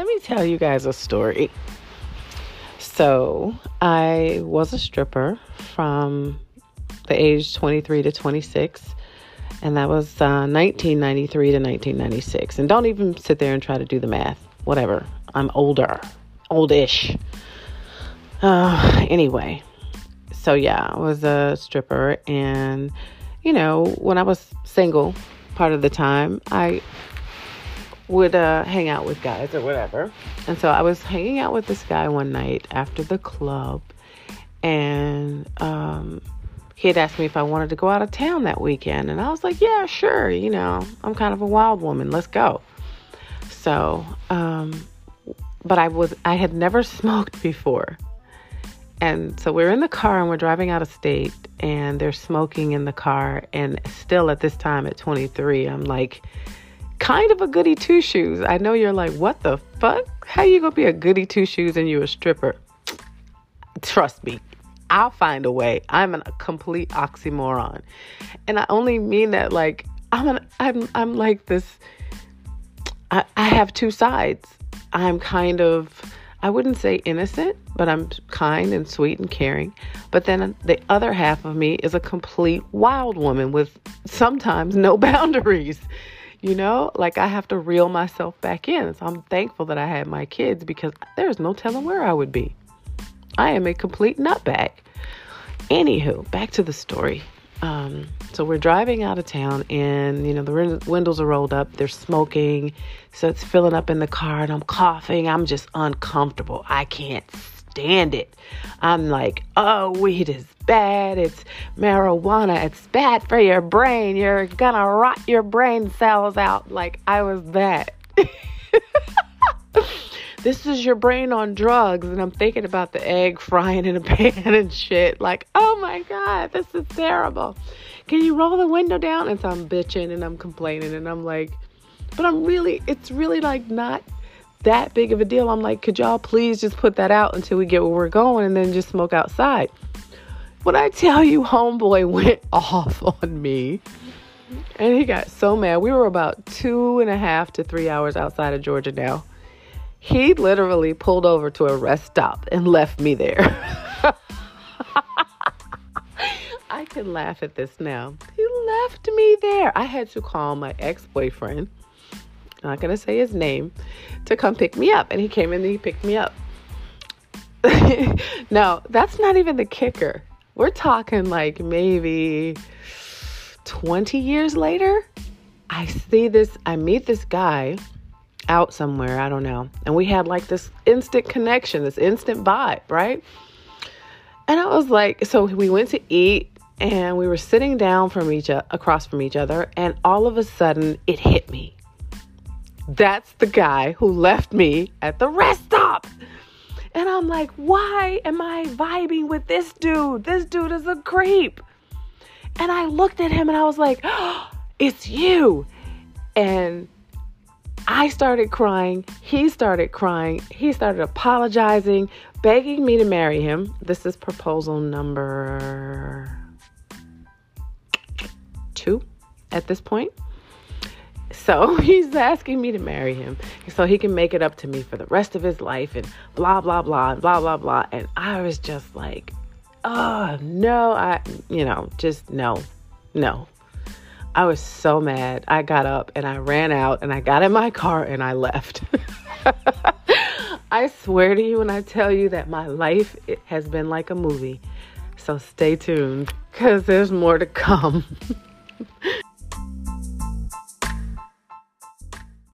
let me tell you guys a story. So, I was a stripper from the age 23 to 26, and that was uh, 1993 to 1996. And don't even sit there and try to do the math. Whatever. I'm older, oldish. Uh, anyway, so yeah, I was a stripper, and you know, when I was single, part of the time, I would uh, hang out with guys or whatever. And so I was hanging out with this guy one night after the club, and um, he had asked me if I wanted to go out of town that weekend. And I was like, yeah, sure. You know, I'm kind of a wild woman. Let's go. So, um, but I was, I had never smoked before. And so we're in the car and we're driving out of state and they're smoking in the car. And still at this time at 23, I'm like, kind of a goody two shoes. I know you're like, what the fuck? How you gonna be a goody two shoes and you a stripper? Trust me, I'll find a way. I'm a complete oxymoron, and I only mean that like I'm an I'm I'm like this. I, I have two sides. I'm kind of I wouldn't say innocent, but I'm kind and sweet and caring. But then the other half of me is a complete wild woman with sometimes no boundaries. You know, like I have to reel myself back in. So I'm thankful that I had my kids because there's no telling where I would be. I am a complete nutbag. Anywho, back to the story. Um, so we're driving out of town, and you know the windows are rolled up. They're smoking, so it's filling up in the car, and I'm coughing. I'm just uncomfortable. I can't stand it. I'm like, oh, weed is bad. It's marijuana. It's bad for your brain. You're gonna rot your brain cells out. Like I was that. this is your brain on drugs. And I'm thinking about the egg frying in a pan and shit. Like, oh my God, this is terrible. Can you roll the window down? And so I'm bitching and I'm complaining and I'm like, but I'm really, it's really like not that big of a deal. I'm like, could y'all please just put that out until we get where we're going and then just smoke outside? When I tell you, homeboy went off on me. And he got so mad. We were about two and a half to three hours outside of Georgia now. He literally pulled over to a rest stop and left me there. I can laugh at this now. He left me there. I had to call my ex boyfriend, not going to say his name, to come pick me up. And he came in and he picked me up. no, that's not even the kicker. We're talking like maybe 20 years later. I see this, I meet this guy out somewhere, I don't know. And we had like this instant connection, this instant vibe, right? And I was like, so we went to eat and we were sitting down from each across from each other and all of a sudden it hit me. That's the guy who left me at the rest stop. And I'm like, why am I vibing with this dude? This dude is a creep. And I looked at him and I was like, oh, it's you. And I started crying. He started crying. He started apologizing, begging me to marry him. This is proposal number two at this point. So he's asking me to marry him so he can make it up to me for the rest of his life and blah, blah, blah, and blah, blah, blah. And I was just like, oh, no, I, you know, just no, no. I was so mad. I got up and I ran out and I got in my car and I left. I swear to you when I tell you that my life has been like a movie. So stay tuned because there's more to come.